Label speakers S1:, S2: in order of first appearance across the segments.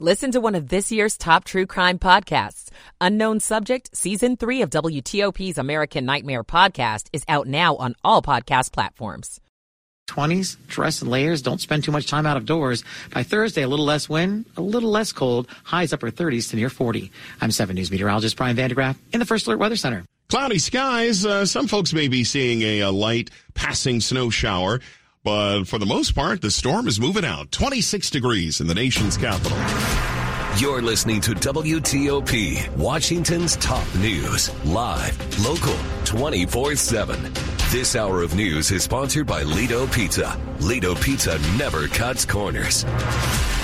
S1: Listen to one of this year's top true crime podcasts. Unknown Subject, Season 3 of WTOP's American Nightmare podcast is out now on all podcast platforms.
S2: 20s, dress in layers, don't spend too much time out of doors. By Thursday, a little less wind, a little less cold, highs upper 30s to near 40. I'm 7 News meteorologist Brian van de Graaff in the First Alert Weather Center.
S3: Cloudy skies. Uh, some folks may be seeing a, a light passing snow shower. But for the most part, the storm is moving out. 26 degrees in the nation's capital.
S4: You're listening to WTOP, Washington's top news, live, local, 24 7. This hour of news is sponsored by Lido Pizza. Lido Pizza never cuts corners.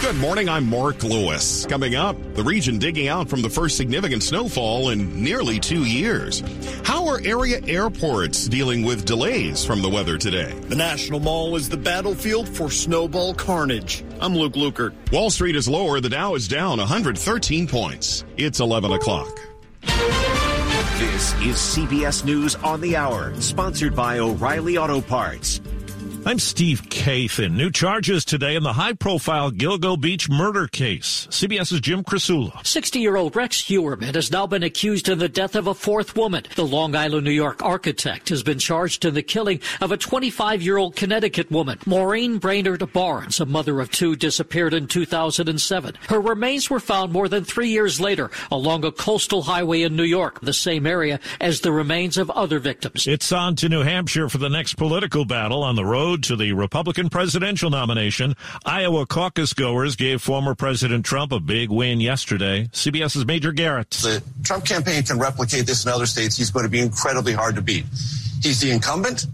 S3: Good morning, I'm Mark Lewis. Coming up, the region digging out from the first significant snowfall in nearly two years. How are area airports dealing with delays from the weather today?
S5: The National Mall is the battlefield for snowball carnage. I'm Luke Lukert.
S3: Wall Street is lower, the Dow is down 113 points. It's 11 o'clock.
S6: This is CBS News on the Hour, sponsored by O'Reilly Auto Parts.
S7: I'm Steve Kathan. New charges today in the high-profile Gilgo Beach murder case. CBS's Jim Krasula.
S8: 60-year-old Rex Heuermann has now been accused in the death of a fourth woman. The Long Island, New York architect has been charged in the killing of a 25-year-old Connecticut woman. Maureen Brainerd Barnes, a mother of two, disappeared in 2007. Her remains were found more than three years later along a coastal highway in New York, the same area as the remains of other victims.
S7: It's on to New Hampshire for the next political battle on the road road to the Republican presidential nomination. Iowa caucus goers gave former President Trump a big win yesterday. CBS's Major Garrett.
S9: The Trump campaign can replicate this in other states. He's going to be incredibly hard to beat. He's the incumbent,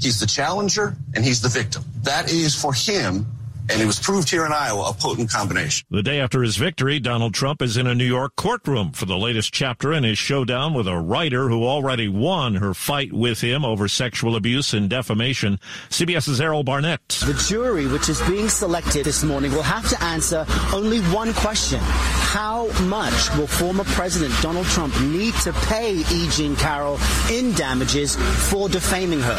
S9: he's the challenger, and he's the victim. That is for him and it was proved here in Iowa a potent combination.
S7: The day after his victory, Donald Trump is in a New York courtroom for the latest chapter in his showdown with a writer who already won her fight with him over sexual abuse and defamation. CBS's Errol Barnett.
S10: The jury, which is being selected this morning, will have to answer only one question. How much will former President Donald Trump need to pay E. Jean Carroll in damages for defaming her?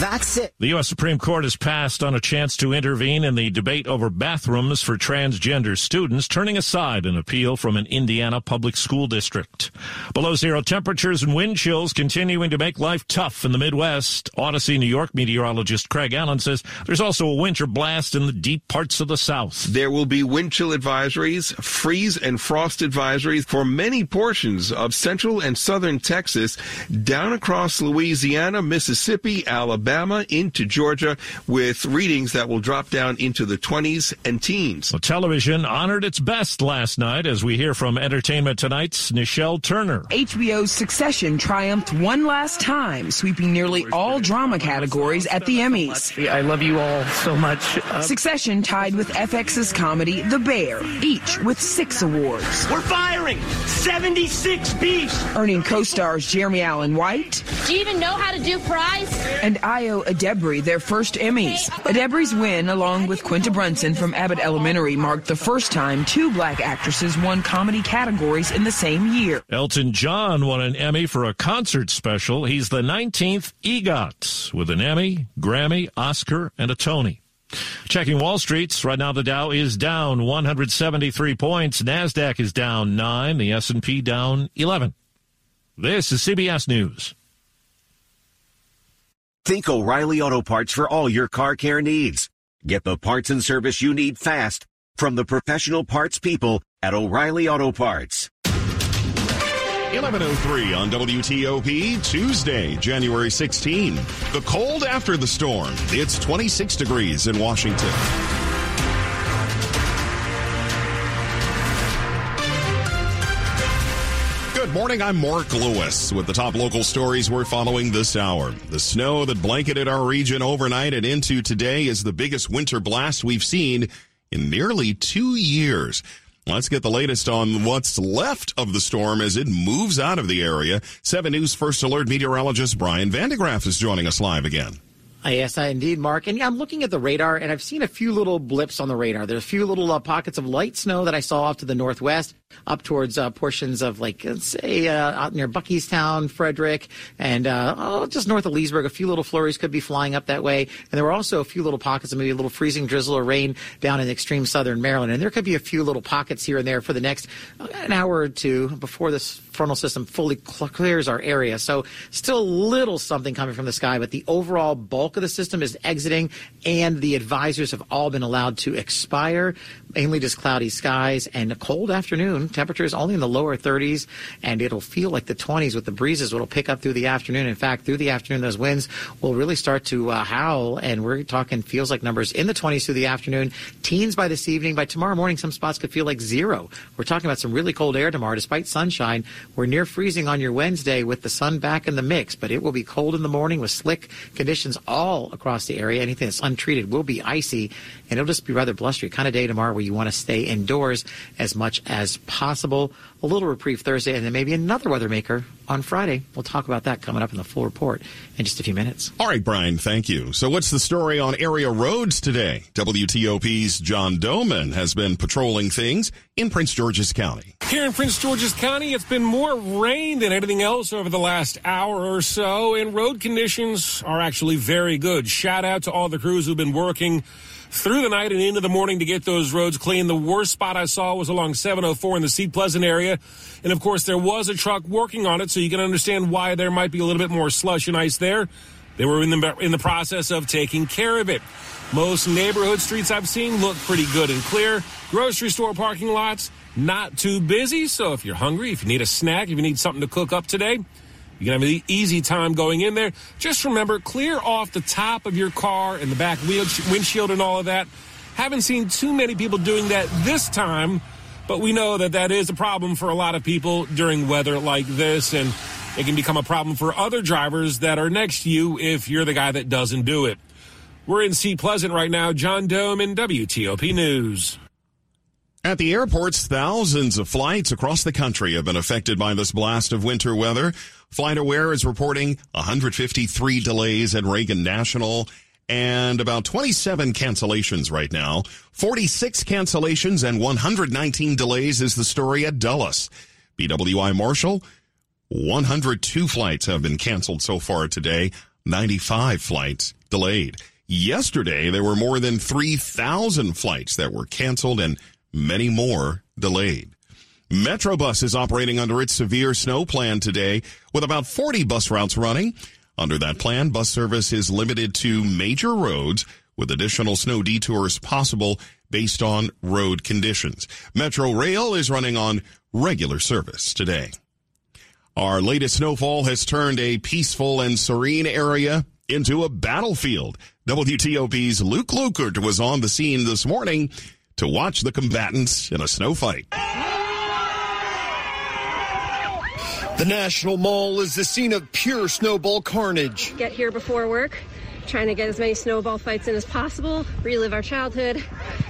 S10: That's it.
S7: The U.S. Supreme Court has passed on a chance to intervene in the debate over bathrooms for transgender students, turning aside an appeal from an Indiana public school district. Below zero temperatures and wind chills continuing to make life tough in the Midwest. Odyssey, New York meteorologist Craig Allen says there's also a winter blast in the deep parts of the South.
S11: There will be wind chill advisories, freeze and frost advisories for many portions of central and southern Texas, down across Louisiana, Mississippi, Alabama, into Georgia, with readings that will drop down into the the 20s and teens.
S7: Well, television honored its best last night as we hear from Entertainment Tonight's Nichelle Turner.
S12: HBO's Succession triumphed one last time, sweeping nearly all drama categories at the Emmys.
S13: I love you all so much.
S12: Uh, Succession tied with FX's comedy The Bear, each with six awards.
S14: We're firing 76 beefs,
S12: earning co-stars Jeremy Allen White.
S15: Do you even know how to do fries?
S12: And Ayo Edebiri their first Emmys. Edebiri's win, along with Quinta Brunson from Abbott Elementary marked the first time two black actresses won comedy categories in the same year.
S7: Elton John won an Emmy for a concert special. He's the 19th EGOT with an Emmy, Grammy, Oscar, and a Tony. Checking Wall Street's right now the Dow is down 173 points, Nasdaq is down 9, the S&P down 11. This is CBS News.
S6: Think O'Reilly Auto Parts for all your car care needs. Get the parts and service you need fast from the professional parts people at O'Reilly Auto Parts.
S3: 1103 on WTOP, Tuesday, January 16. The cold after the storm. It's 26 degrees in Washington. Morning. I'm Mark Lewis with the top local stories we're following this hour. The snow that blanketed our region overnight and into today is the biggest winter blast we've seen in nearly two years. Let's get the latest on what's left of the storm as it moves out of the area. 7 News First Alert meteorologist Brian van de Graaff is joining us live again.
S2: Uh, yes, I indeed, Mark. And yeah, I'm looking at the radar, and I've seen a few little blips on the radar. There's a few little uh, pockets of light snow that I saw off to the northwest. Up towards uh, portions of like say uh, out near Buckeystown, Frederick, and uh, oh, just north of Leesburg. A few little flurries could be flying up that way, and there were also a few little pockets of maybe a little freezing drizzle or rain down in extreme southern Maryland, and there could be a few little pockets here and there for the next uh, an hour or two before this frontal system fully cl- clears our area. So still a little something coming from the sky, but the overall bulk of the system is exiting, and the advisors have all been allowed to expire. Mainly just cloudy skies and a cold afternoon. Temperatures only in the lower 30s, and it'll feel like the 20s with the breezes. It'll pick up through the afternoon. In fact, through the afternoon, those winds will really start to uh, howl, and we're talking feels like numbers in the 20s through the afternoon. Teens by this evening. By tomorrow morning, some spots could feel like zero. We're talking about some really cold air tomorrow, despite sunshine. We're near freezing on your Wednesday with the sun back in the mix, but it will be cold in the morning with slick conditions all across the area. Anything that's untreated will be icy, and it'll just be rather blustery. Kind of day tomorrow where you want to stay indoors as much as possible. A little reprieve Thursday, and then maybe another weather maker on Friday. We'll talk about that coming up in the full report in just a few minutes.
S3: All right, Brian, thank you. So, what's the story on area roads today? WTOP's John Domen has been patrolling things in Prince George's County.
S16: Here in Prince George's County, it's been more rain than anything else over the last hour or so, and road conditions are actually very good. Shout out to all the crews who've been working through the night and into the morning to get those roads clean. The worst spot I saw was along 704 in the Seat Pleasant area. And of course, there was a truck working on it, so you can understand why there might be a little bit more slush and ice there. They were in the, in the process of taking care of it. Most neighborhood streets I've seen look pretty good and clear. Grocery store parking lots, not too busy. So if you're hungry, if you need a snack, if you need something to cook up today, you can have an easy time going in there. Just remember, clear off the top of your car and the back windshield and all of that. Haven't seen too many people doing that this time, but we know that that is a problem for a lot of people during weather like this, and it can become a problem for other drivers that are next to you if you're the guy that doesn't do it. We're in Seat Pleasant right now. John Domen WTOP News.
S3: At the airports, thousands of flights across the country have been affected by this blast of winter weather. FlightAware is reporting 153 delays at Reagan National and about 27 cancellations right now. 46 cancellations and 119 delays is the story at Dulles. BWI Marshall, 102 flights have been canceled so far today, 95 flights delayed. Yesterday, there were more than 3,000 flights that were canceled and many more delayed. Metrobus is operating under its severe snow plan today with about 40 bus routes running. Under that plan, bus service is limited to major roads with additional snow detours possible based on road conditions. Metro Rail is running on regular service today. Our latest snowfall has turned a peaceful and serene area into a battlefield. WTOP's Luke Lukert was on the scene this morning to watch the combatants in a snow fight.
S5: The National Mall is the scene of pure snowball carnage.
S17: Get here before work, trying to get as many snowball fights in as possible, relive our childhood,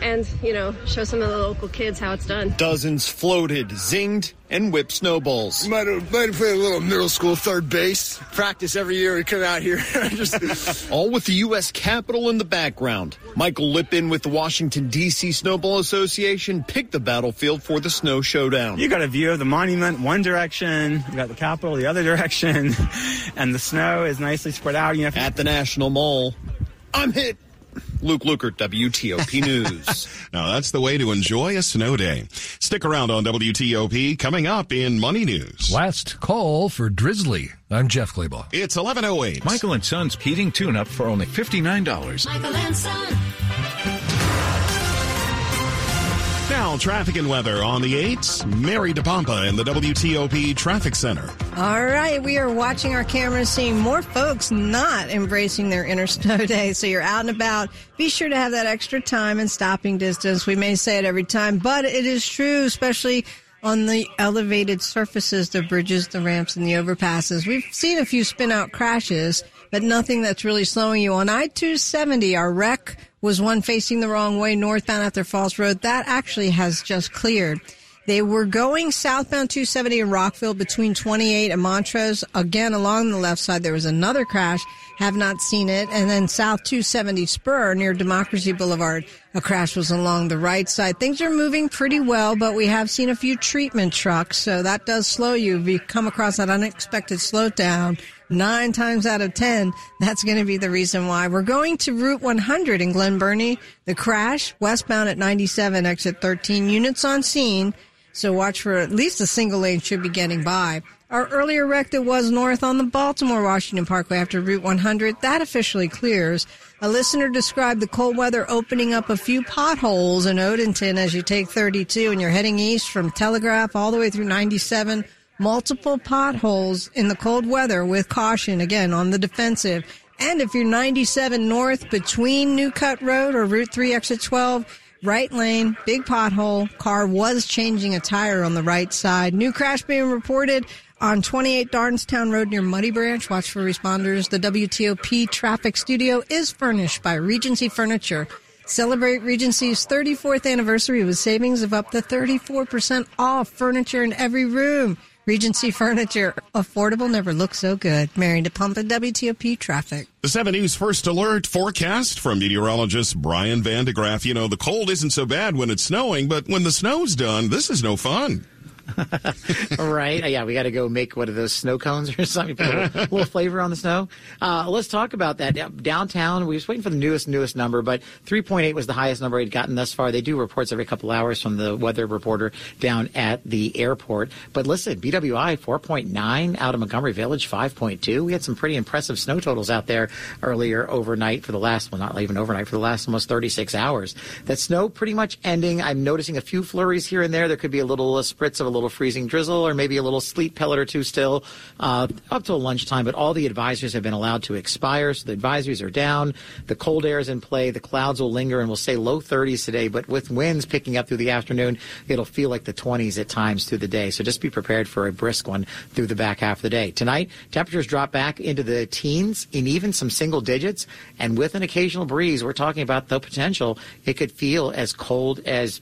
S17: and, you know, show some of the local kids how it's done.
S5: Dozens floated, zinged, and whip snowballs.
S18: Might have, might have played a little middle school third base. Practice every year we come out here.
S5: Just all with the U.S. Capitol in the background. Michael Lippin with the Washington D.C. Snowball Association picked the battlefield for the snow showdown.
S19: You got a view of the monument one direction, you got the Capitol the other direction, and the snow is nicely spread out. You know,
S5: at the National Mall. I'm hit. Luke Lukert, WTOP News.
S3: now that's the way to enjoy a snow day. Stick around on WTOP coming up in Money News.
S20: Last call for Drizzly. I'm Jeff Clabaugh.
S3: It's 1108.
S21: Michael and Son's heating tune up for only $59.
S22: Michael and Son.
S3: Now, traffic and weather on the 8s. Mary DePompa in the WTOP Traffic Center.
S23: All right, we are watching our cameras, seeing more folks not embracing their inner snow day. So you're out and about. Be sure to have that extra time and stopping distance. We may say it every time, but it is true, especially on the elevated surfaces, the bridges, the ramps, and the overpasses. We've seen a few spin out crashes, but nothing that's really slowing you. On I 270, our wreck was one facing the wrong way northbound after Falls Road. That actually has just cleared. They were going southbound 270 in Rockville between 28 and Montrose. Again, along the left side, there was another crash. Have not seen it. And then south 270 spur near Democracy Boulevard. A crash was along the right side. Things are moving pretty well, but we have seen a few treatment trucks. So that does slow you. If you come across that unexpected slowdown, nine times out of 10, that's going to be the reason why. We're going to Route 100 in Glen Burnie. The crash westbound at 97, exit 13 units on scene. So watch for at least a single lane should be getting by. Our earlier wreck that was north on the Baltimore Washington Parkway after Route 100, that officially clears. A listener described the cold weather opening up a few potholes in Odenton as you take 32 and you're heading east from Telegraph all the way through 97. Multiple potholes in the cold weather with caution again on the defensive. And if you're 97 north between New Cut Road or Route 3 exit 12, Right lane, big pothole. Car was changing a tire on the right side. New crash being reported on 28 Darnestown Road near Muddy Branch. Watch for responders. The WTOP traffic studio is furnished by Regency Furniture. Celebrate Regency's 34th anniversary with savings of up to 34% off furniture in every room. Regency Furniture. Affordable never looked so good. Pump and WTOP traffic.
S3: The 7 News First Alert forecast from meteorologist Brian van de Graaff. You know, the cold isn't so bad when it's snowing, but when the snow's done, this is no fun.
S2: right. Yeah, we got to go make one of those snow cones or something. Put a little, flavor on the snow. Uh, let's talk about that. Downtown, we was waiting for the newest, newest number, but 3.8 was the highest number we'd gotten thus far. They do reports every couple hours from the weather reporter down at the airport. But listen, BWI 4.9 out of Montgomery Village 5.2. We had some pretty impressive snow totals out there earlier overnight for the last, well, not even overnight, for the last almost 36 hours. That snow pretty much ending. I'm noticing a few flurries here and there. There could be a little a spritz of a little freezing drizzle or maybe a little sleet pellet or two still uh, up till lunchtime. But all the advisories have been allowed to expire, so the advisories are down. The cold air is in play. The clouds will linger, and we'll say low 30s today. But with winds picking up through the afternoon, it'll feel like the 20s at times through the day. So just be prepared for a brisk one through the back half of the day. Tonight, temperatures drop back into the teens in even some single digits, and with an occasional breeze, we're talking about the potential it could feel as cold as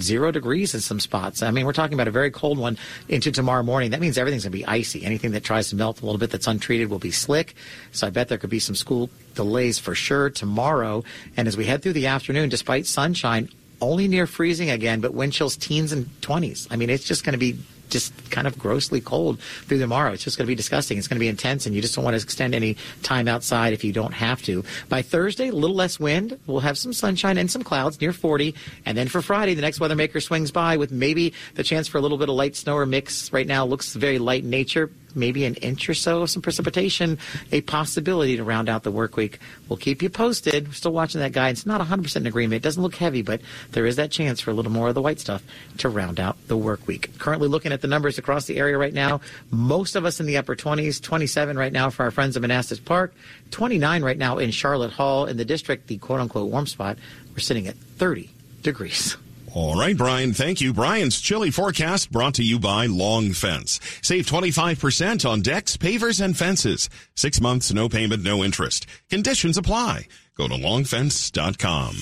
S2: zero degrees in some spots. I mean, we're talking about a very cold one into tomorrow morning. That means everything's going to be icy. Anything that tries to melt a little bit that's untreated will be slick. So I bet there could be some school delays for sure tomorrow. And as we head through the afternoon, despite sunshine, only near freezing again, but wind chills teens and 20s. I mean, it's just going to be just kind of grossly cold through tomorrow. It's just going to be disgusting. It's going to be intense, and you just don't want to extend any time outside if you don't have to. By Thursday, a little less wind. We'll have some sunshine and some clouds near 40. And then for Friday, the next weather maker swings by with maybe the chance for a little bit of light snow or mix. Right now, looks very light in nature maybe an inch or so of some precipitation, a possibility to round out the work week. We'll keep you posted. We're still watching that guidance. Not 100% in agreement. It doesn't look heavy, but there is that chance for a little more of the white stuff to round out the work week. Currently looking at the numbers across the area right now. Most of us in the upper 20s, 27 right now for our friends in Manassas Park, 29 right now in Charlotte Hall. In the district, the quote unquote warm spot, we're sitting at 30 degrees.
S3: All right, Brian. Thank you. Brian's chilly forecast brought to you by Long Fence. Save 25% on decks, pavers, and fences. Six months, no payment, no interest. Conditions apply. Go to longfence.com.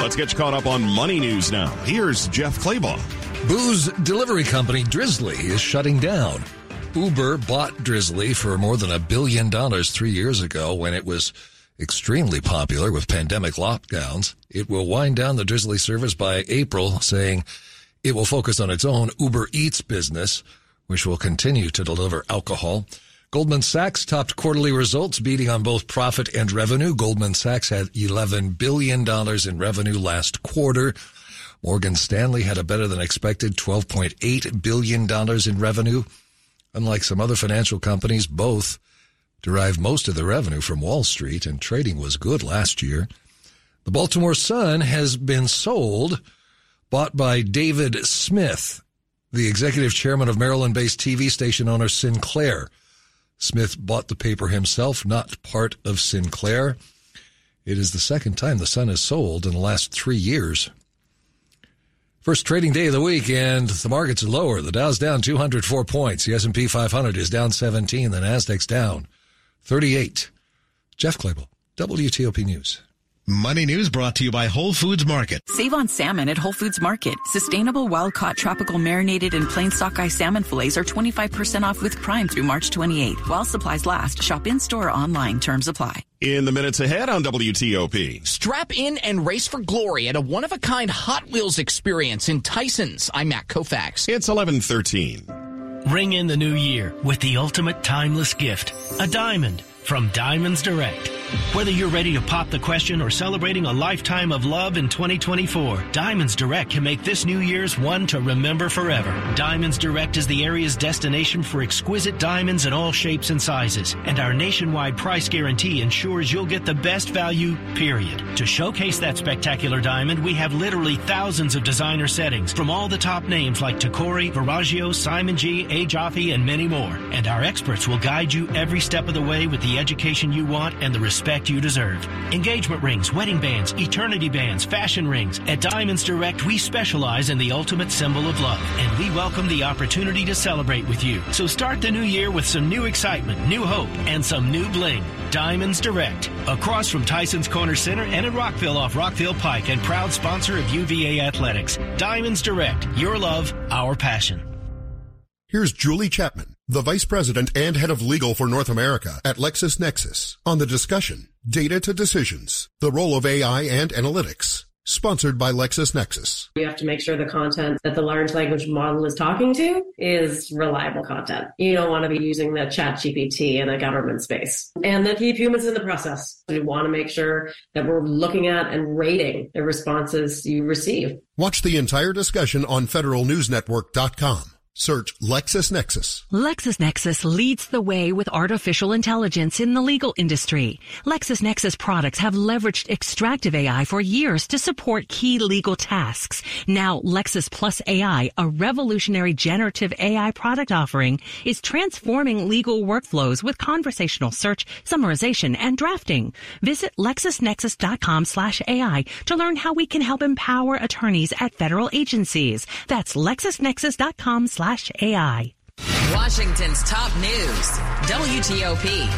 S3: Let's get you caught up on money news now. Here's Jeff Clabaugh.
S20: Booze delivery company Drizzly is shutting down. Uber bought Drizzly for more than a billion dollars three years ago when it was extremely popular with pandemic lockdowns. It will wind down the Drizzly service by April, saying it will focus on its own Uber Eats business, which will continue to deliver alcohol. Goldman Sachs topped quarterly results, beating on both profit and revenue. Goldman Sachs had $11 billion in revenue last quarter. Morgan Stanley had a better than expected $12.8 billion in revenue. Unlike some other financial companies, both derived most of the revenue from Wall Street, and trading was good last year. The Baltimore Sun has been sold, bought by David Smith, the executive chairman of Maryland based TV station owner Sinclair. Smith bought the paper himself, not part of Sinclair. It is the second time the Sun has sold in the last three years. First trading day of the week, and the markets are lower. The Dow's down 204 points. The S&P 500 is down 17. The Nasdaq's down 38. Jeff Clabaugh, WTOP News.
S24: Money News brought to you by Whole Foods Market.
S25: Save on salmon at Whole Foods Market. Sustainable wild caught tropical marinated and plain sockeye salmon fillets are 25% off with Prime through March 28th. While supplies last, shop in store or online. Terms apply.
S3: In the minutes ahead on WTOP.
S22: Strap in and race for glory at a one of a kind Hot Wheels experience in Tyson's. I'm Matt Koufax.
S3: It's 1113.
S26: Ring in the new year with the ultimate timeless gift, a diamond from Diamonds Direct. Whether you're ready to pop the question or celebrating a lifetime of love in 2024, Diamonds Direct can make this New Year's one to remember forever. Diamonds Direct is the area's destination for exquisite diamonds in all shapes and sizes, and our nationwide price guarantee ensures you'll get the best value, period. To showcase that spectacular diamond, we have literally thousands of designer settings from all the top names like Tacori, Verragio, Simon G, A. Jaffe, and many more. And our experts will guide you every step of the way with the education you want and the respect you deserve. Engagement rings, wedding bands, eternity bands, fashion rings. At Diamonds Direct, we specialize in the ultimate symbol of love, and we welcome the opportunity to celebrate with you. So start the new year with some new excitement, new hope, and some new bling. Diamonds Direct, across from Tyson's Corner Center and in Rockville off Rockville Pike, and proud sponsor of UVA Athletics. Diamonds Direct, your love, our passion.
S27: Here's Julie Chapman, the Vice President and Head of Legal for North America at LexisNexis, on the discussion Data to Decisions, the Role of AI and Analytics. Sponsored by LexisNexis.
S28: You have to make sure the content that the large language model is talking to is reliable content. You don't want to be using the chat GPT in a government space. And then keep humans in the process. We want to make sure that we're looking at and rating the responses you receive.
S27: Watch the entire discussion on federalnewsnetwork.com. Search LexisNexis.
S29: LexisNexis leads the way with artificial intelligence in the legal industry. LexisNexis products have leveraged extractive AI for years to support key legal tasks. Now, Lexis Plus AI, a revolutionary generative AI product offering, is transforming legal workflows with conversational search, summarization, and drafting. Visit LexisNexis.com slash AI to learn how we can help empower attorneys at federal agencies. That's LexisNexis.com slash AI.
S30: Washington's top news, WTOP.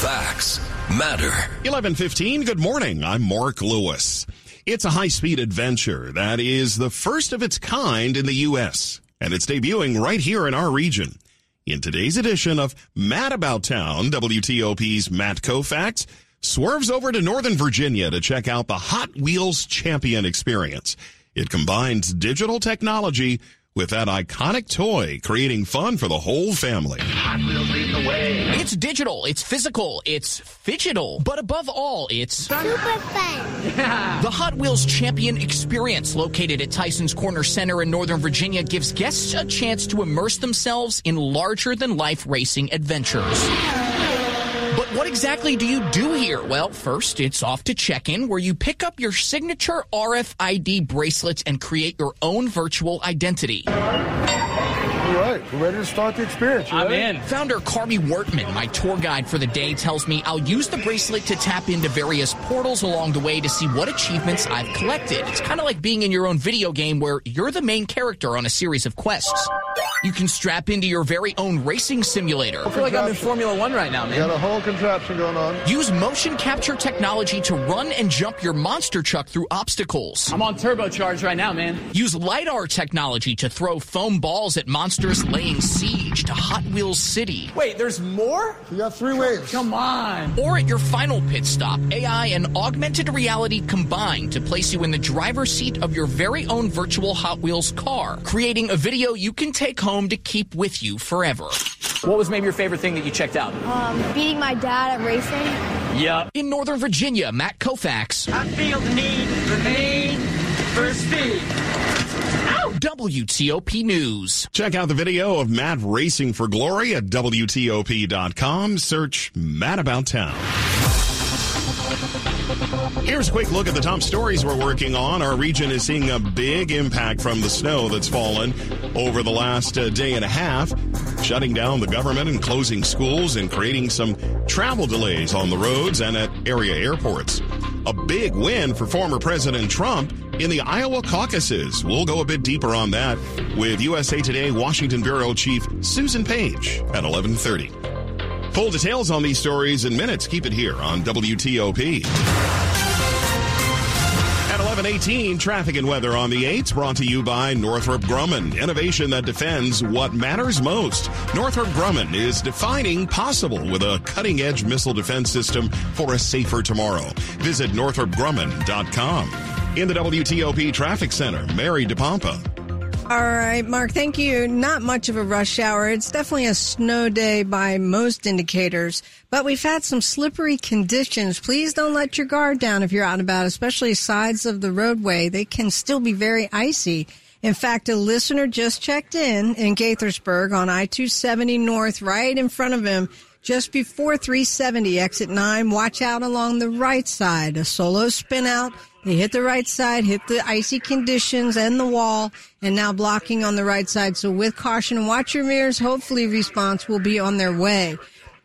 S3: Facts matter. 1115, good morning. I'm Mark Lewis. It's a high-speed adventure that is the first of its kind in the U.S., and it's debuting right here in our region. In today's edition of Mad About Town, WTOP's Matt Koufax swerves over to Northern Virginia to check out the Hot Wheels Champion experience. It combines digital technology with that iconic toy, creating fun for the whole family.
S22: Hot Wheels lead the way. It's digital, it's physical, it's fidgetal, but above all, it's
S15: super fun.
S22: The Hot Wheels Champion Experience, located at Tyson's Corner Center in Northern Virginia, gives guests a chance to immerse themselves in larger than life racing adventures. But what exactly do you do here? Well, first, it's off to check in, where you pick up your signature RFID bracelets and create your own virtual identity.
S31: All right, we're ready to start the experience. You
S22: I'm
S31: ready?
S22: in. Founder Carby Wortman, my tour guide for the day, tells me I'll use the bracelet to tap into various portals along the way to see what achievements I've collected. It's kind of like being in your own video game where you're the main character on a series of quests. You can strap into your very own racing simulator.
S31: I feel like I'm in
S22: Formula One right now, man.
S31: You got a whole contraption going on.
S22: Use motion capture technology to run and jump your monster truck through obstacles.
S32: I'm on turbocharge right now, man.
S22: Use LiDAR technology to throw foam balls at monsters laying siege to Hot Wheels City.
S32: Wait, there's more?
S31: You got three waves.
S32: Come on.
S22: Or at your final pit stop, AI and augmented reality combine to place you in the driver's seat of your very own virtual Hot Wheels car, creating a video you can take home to keep with you forever.
S32: What was maybe your favorite thing that you checked out?
S15: Um, beating my dad at racing.
S32: Yeah.
S22: In Northern Virginia, Matt Koufax.
S14: I feel the need for need for speed.
S22: WTOP News.
S3: Check out the video of Matt racing for glory at WTOP.com. Search Matt About Town. Here's a quick look at the top stories we're working on. Our region is seeing a big impact from the snow that's fallen over the last uh, day and a half, shutting down the government and closing schools and creating some travel delays on the roads and at area airports. A big win for former President Trump in the Iowa caucuses. We'll go a bit deeper on that with USA Today Washington Bureau Chief Susan Page at 1130. Full details on these stories in minutes. Keep it here on WTOP. At 1118, traffic and weather on the 8s brought to you by Northrop Grumman. Innovation that defends what matters most. Northrop Grumman is defining possible with a cutting edge missile defense system for a safer tomorrow. Visit northropgrumman.com. In the WTOP Traffic Center, Mary DePompa.
S23: All right, Mark, thank you. Not much of a rush hour. It's definitely a snow day by most indicators, but we've had some slippery conditions. Please don't let your guard down if you're out and about, especially sides of the roadway. They can still be very icy. In fact, a listener just checked in in Gaithersburg on I-270 North, right in front of him, just before 370 exit 9. Watch out along the right side. A solo spin out they hit the right side, hit the icy conditions and the wall, and now blocking on the right side. So with caution, watch your mirrors. Hopefully response will be on their way.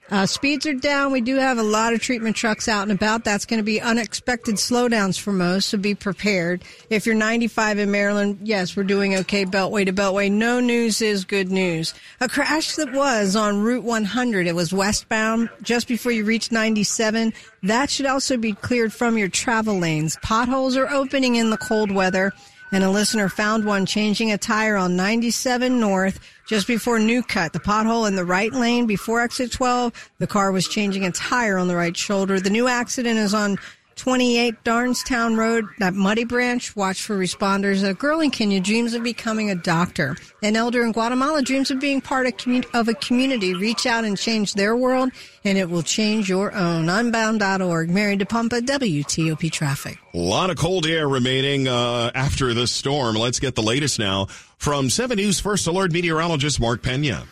S23: Uh, speeds are down. We do have a lot of treatment trucks out and about. That's going to be unexpected slowdowns for most, so be prepared. If you're 95 in Maryland, yes, we're doing okay beltway to beltway. No news is good news. A crash that was on Route 100. It was westbound just before you reach 97. That should also be cleared from your travel lanes. Potholes are opening in the cold weather and a listener found one changing a tire on 97 North just before New Cut. The pothole in the right lane before exit 12. The car was changing a tire on the right shoulder. The new accident is on 28 Darnestown Road, that muddy branch. Watch for responders. A girl in Kenya dreams of becoming a doctor. An elder in Guatemala dreams of being part of a community. Reach out and change their world, and it will change your own. Unbound.org. Mary DePompa, WTOP Traffic.
S3: A lot of cold air remaining uh, after this storm. Let's get the latest now from 7 News First Alert meteorologist Mark Pena.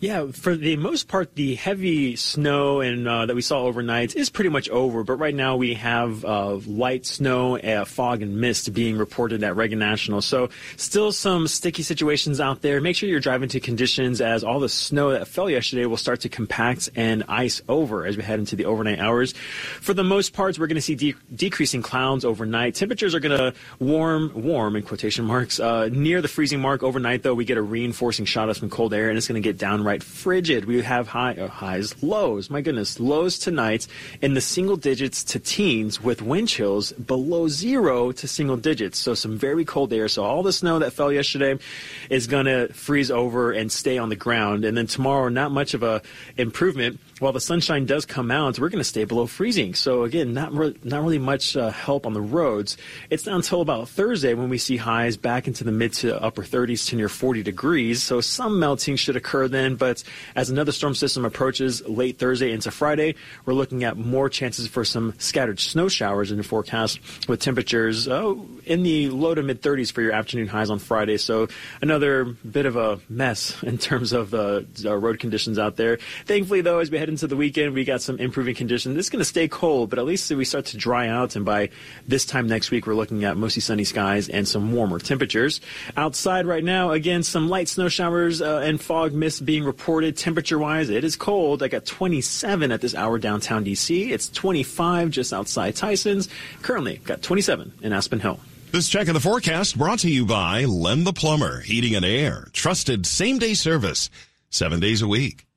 S33: Yeah, for the most part, the heavy snow and uh, that we saw overnight is pretty much over. But right now we have uh, light snow, uh, fog, and mist being reported at Reagan National. So still some sticky situations out there. Make sure you're driving to conditions as all the snow that fell yesterday will start to compact and ice over as we head into the overnight hours. For the most parts, we're going to see de- decreasing clouds overnight. Temperatures are going to warm, warm in quotation marks, uh, near the freezing mark overnight. Though we get a reinforcing shot of some cold air, and it's going to get down downright frigid. We have high uh, highs, lows. My goodness, lows tonight in the single digits to teens with wind chills below zero to single digits. So some very cold air. So all the snow that fell yesterday is going to freeze over and stay on the ground. And then tomorrow, not much of a improvement while the sunshine does come out, we're going to stay below freezing. So again, not re- not really much uh, help on the roads. It's not until about Thursday when we see highs back into the mid to upper 30s to near 40 degrees. So some melting should occur then. But as another storm system approaches late Thursday into Friday, we're looking at more chances for some scattered snow showers in the forecast with temperatures oh, in the low to mid 30s for your afternoon highs on Friday. So another bit of a mess in terms of uh, road conditions out there. Thankfully, though, as we head into the weekend, we got some improving conditions. It's going to stay cold, but at least we start to dry out. And by this time next week, we're looking at mostly sunny skies and some warmer temperatures. Outside right now, again, some light snow showers uh, and fog mist being reported. Temperature wise, it is cold. I got 27 at this hour downtown DC. It's 25 just outside Tyson's. Currently, got 27 in Aspen Hill.
S3: This check of the forecast brought to you by Len the Plumber, Heating and Air. Trusted same day service, seven days a week.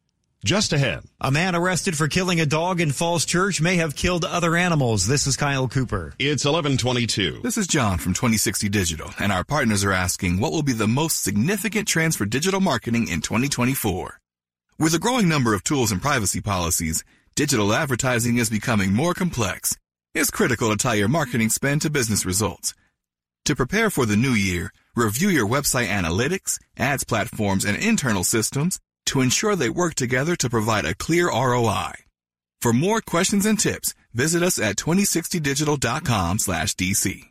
S3: Just ahead.
S34: A man arrested for killing a dog in Falls Church may have killed other animals. This is Kyle Cooper.
S3: It's 1122.
S35: This is John from 2060 Digital, and our partners are asking what will be the most significant trends for digital marketing in 2024. With a growing number of tools and privacy policies, digital advertising is becoming more complex. It's critical to tie your marketing spend to business results. To prepare for the new year, review your website analytics, ads platforms, and internal systems to ensure they work together to provide a clear ROI. For more questions and tips, visit us at 2060digital.com slash DC.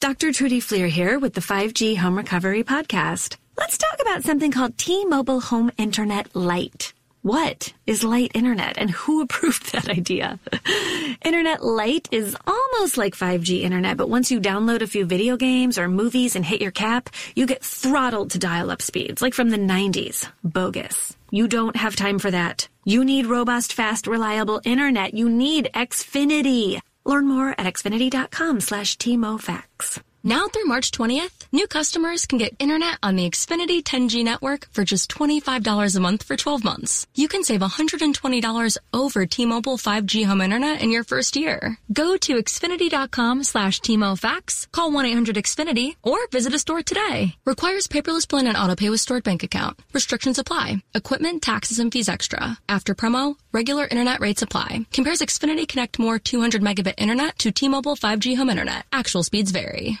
S36: Dr. Trudy Fleer here with the 5G Home Recovery Podcast. Let's talk about something called T-Mobile Home Internet Lite. What is light internet and who approved that idea? internet light is almost like 5G internet, but once you download a few video games or movies and hit your cap, you get throttled to dial up speeds, like from the 90s. Bogus. You don't have time for that. You need robust, fast, reliable internet. You need Xfinity. Learn more at xfinity.com slash tmofax.
S37: Now through March 20th, new customers can get internet on the Xfinity 10G network for just $25 a month for 12 months. You can save $120 over T-Mobile 5G home internet in your first year. Go to xfinity.com slash tmofax, call 1-800-XFINITY, or visit a store today. Requires paperless plan and autopay with stored bank account. Restrictions apply. Equipment, taxes, and fees extra. After promo, regular internet rates apply. Compares Xfinity Connect More 200 megabit internet to T-Mobile 5G home internet. Actual speeds vary.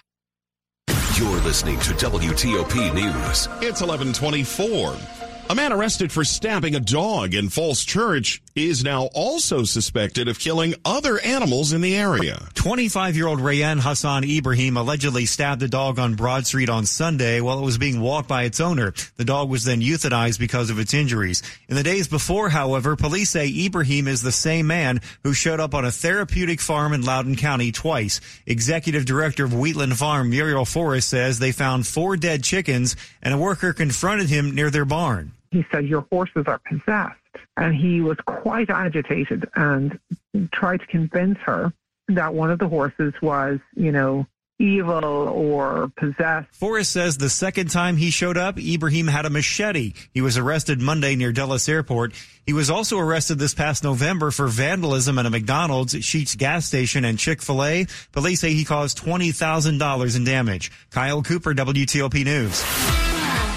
S38: You're listening to WTOP News.
S3: It's 1124. A man arrested for stabbing a dog in Falls Church is now also suspected of killing other animals in the area.
S34: 25 year old Rayan Hassan Ibrahim allegedly stabbed a dog on Broad Street on Sunday while it was being walked by its owner. The dog was then euthanized because of its injuries. In the days before, however, police say Ibrahim is the same man who showed up on a therapeutic farm in Loudoun County twice. Executive Director of Wheatland Farm, Muriel Forrest, says they found four dead chickens and a worker confronted him near their barn.
S39: He said, Your horses are possessed. And he was quite agitated and tried to convince her that one of the horses was, you know, evil or possessed.
S34: Forrest says the second time he showed up, Ibrahim had a machete. He was arrested Monday near Dulles Airport. He was also arrested this past November for vandalism at a McDonald's, Sheetz gas station, and Chick-fil-A. Police say he caused $20,000 in damage. Kyle Cooper, WTOP News.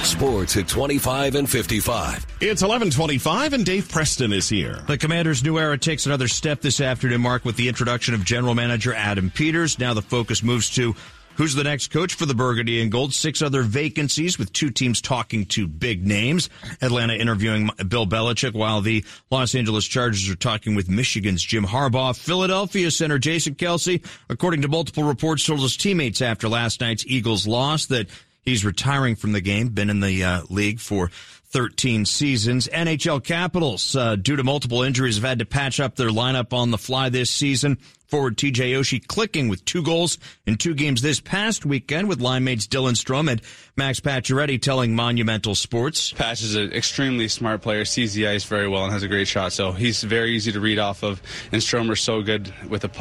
S38: Sports at 25 and 55.
S3: It's 1125 and Dave Preston is here.
S40: The Commanders' new era takes another step this afternoon, Mark, with the introduction of general manager Adam Peters. Now the focus moves to who's the next coach for the Burgundy and Gold. Six other vacancies with two teams talking to big names. Atlanta interviewing Bill Belichick while the Los Angeles Chargers are talking with Michigan's Jim Harbaugh. Philadelphia center Jason Kelce, according to multiple reports, told his teammates after last night's Eagles loss that He's retiring from the game, been in the uh, league for 13 seasons. NHL Capitals, uh, due to multiple injuries, have had to patch up their lineup on the fly this season. Forward TJ Oshie clicking with two goals in two games this past weekend with line mates Dylan Strome and Max Pacioretty telling Monumental Sports.
S41: Patch is an extremely smart player, sees the ice very well and has a great shot, so he's very easy to read off of. And Stromer's so good with the puck